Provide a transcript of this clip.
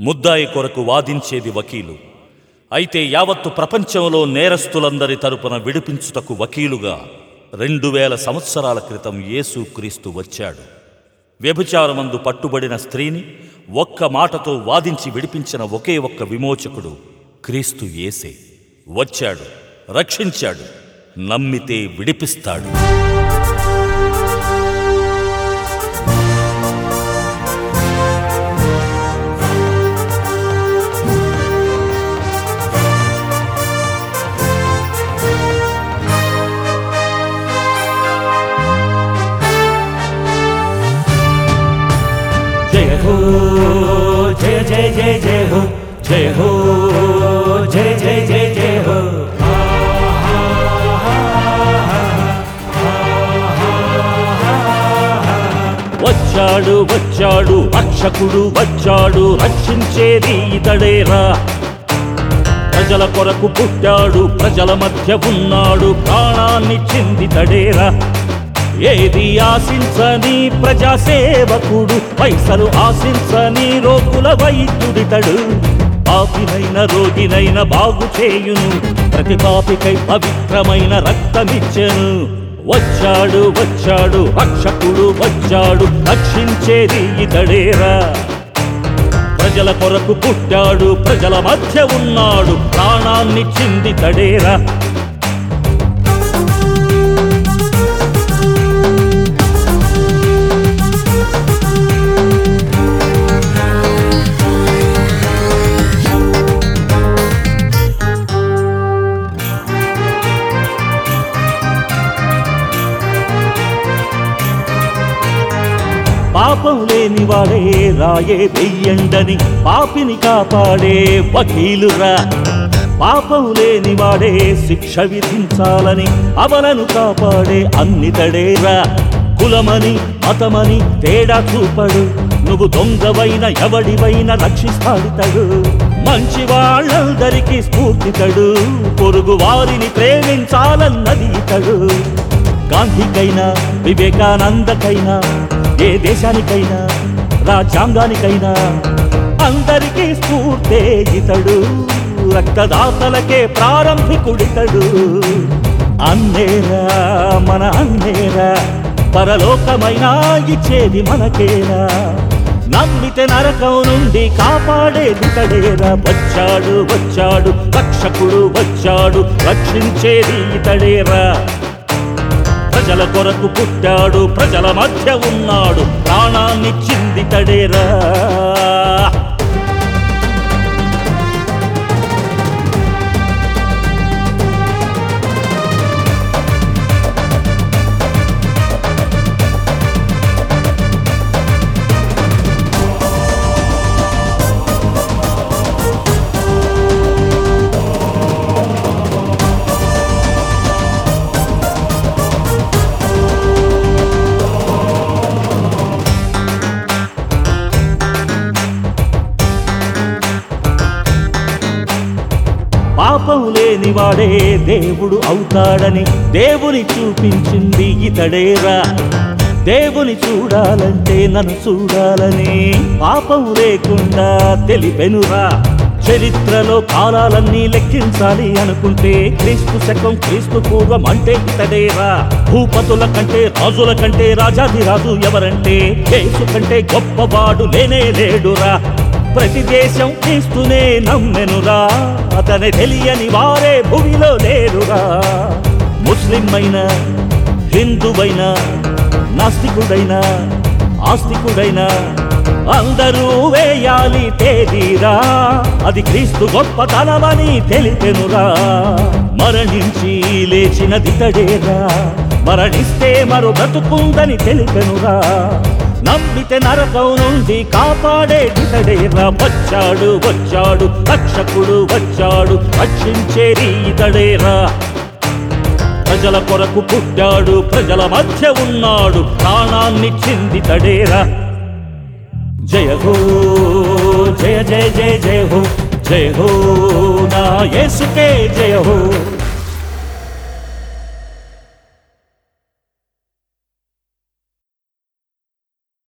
ముద్దాయి కొరకు వాదించేది వకీలు. అయితే యావత్తు ప్రపంచంలో నేరస్తులందరి తరపున విడిపించుటకు వకీలుగా రెండు వేల సంవత్సరాల క్రితం యేసుక్రీస్తు వచ్చాడు. వ్యభిచారమందు పట్టుబడిన స్త్రీని ఒక్క మాటతో వాదించి విడిపించిన ఒకే ఒక్క విమోచకుడు క్రీస్తు యేసే. వచ్చాడు రక్షించాడు నమ్మితే విడిపిస్తాడు. జయ జయ జయ హో జయ హో జయ జయ జయ జయ హో. వచ్చాడు వచ్చాడు రక్షకుడు వచ్చాడు రక్షించేది ఇతడేరా. ప్రజల కొరకు పుట్టాడు ప్రజల మధ్య ఉన్నాడు ప్రాణాన్ని చెందితడేరా. ఏది ఆశించని ప్రజాసేవకుడు పైసలు ఆశించని రోగుల వైద్యుడితడు పాపినైన రోగినైన బాగు చేయును. ప్రతి పాపికై పవిత్రమైన రక్తమిచ్చెను. వచ్చాడు వచ్చాడు రక్షకుడు వచ్చాడు రక్షించేది ఇతడేరా. ప్రజల కొరకు పుట్టాడు ప్రజల మధ్య ఉన్నాడు ప్రాణాన్ని చిందితడేరా పాపం లేని వాడే రాయే దెయ్యండని పాపిని కాపాడే వకీలురా. పాపం లేని వాడే శిక్ష విధించాలని అవలను కాపాడే అన్నితడేరా కులమని మతమని తేడా చూపడు. నువ్వు దొంగవైన ఎవడివైన రక్షిస్తాడితడు మంచి వాళ్ళందరికీ స్ఫూర్తితడు పొరుగు వారిని ప్రేమించాలన్నది ఇతడు గాంధీకైనా వివేకానందకైనా ఏ దేశానికైనా రాజ్యాంగానికైనా అందరికీ స్ఫూర్తే ఇతడు రక్తదాతలకే ప్రారంభికుడితడు. అన్నేరా మన అన్నేరా పరలోకమైనా ఇచ్చేది మనకేరా. నమ్మితే నరకం నుండి కాపాడేది తడేరా. వచ్చాడు వచ్చాడు రక్షకుడు వచ్చాడు రక్షించేది ఇతడేరా. ప్రజల కొరకు పుట్టాడు ప్రజల మధ్య ఉన్నాడు. ప్రాణాన్ని చింది తడేరా పాపం లేని వాడే దేవుడు అవుతాడని దేవుని చూపించింది ఇతడేరా. దేవుని చూడాలంటే నన్ను చూడాలని పాపం లేకుండా తెలిపెనురా. చరిత్రలో కాలాలన్నీ లెక్కించాలి అనుకుంటే క్రీస్తు శకం క్రీస్తు పూర్వం అంటే ఇతడేరా. భూపతుల కంటే రాజుల కంటే రాజాది రాజు ఎవరంటే? కేసు కంటే గొప్పవాడు లేనే లేడురా. ప్రతి దేశం క్రీస్తునే నమ్మెనురా. అతని తెలియని వారే భూమిలో లేరురా. ముస్లిం అయినా హిందువైనా నాస్తికుడైనా ఆస్తికుడైనా అందరూ వేయాలి తేదీరా. అది క్రీస్తు గొప్పతనమని తెలిపెనురా. మరణించి లేచినది తడేరా మరణిస్తే మరో బ్రతుకుందని తెలిపెనురా. నమ్మితే నరకం నుండి కాపాడే ఇతడేరా వచ్చాడు వచ్చాడు రక్షకుడు వచ్చాడు రక్షించేది ఇతడేరా ప్రజల కొరకు పుట్టాడు ప్రజల మధ్య ఉన్నాడు ప్రాణాన్ని చిందితడేరా? జయ హో జయ జయ జయ జయ హో జయ హో నా యేసుకే జయ హో.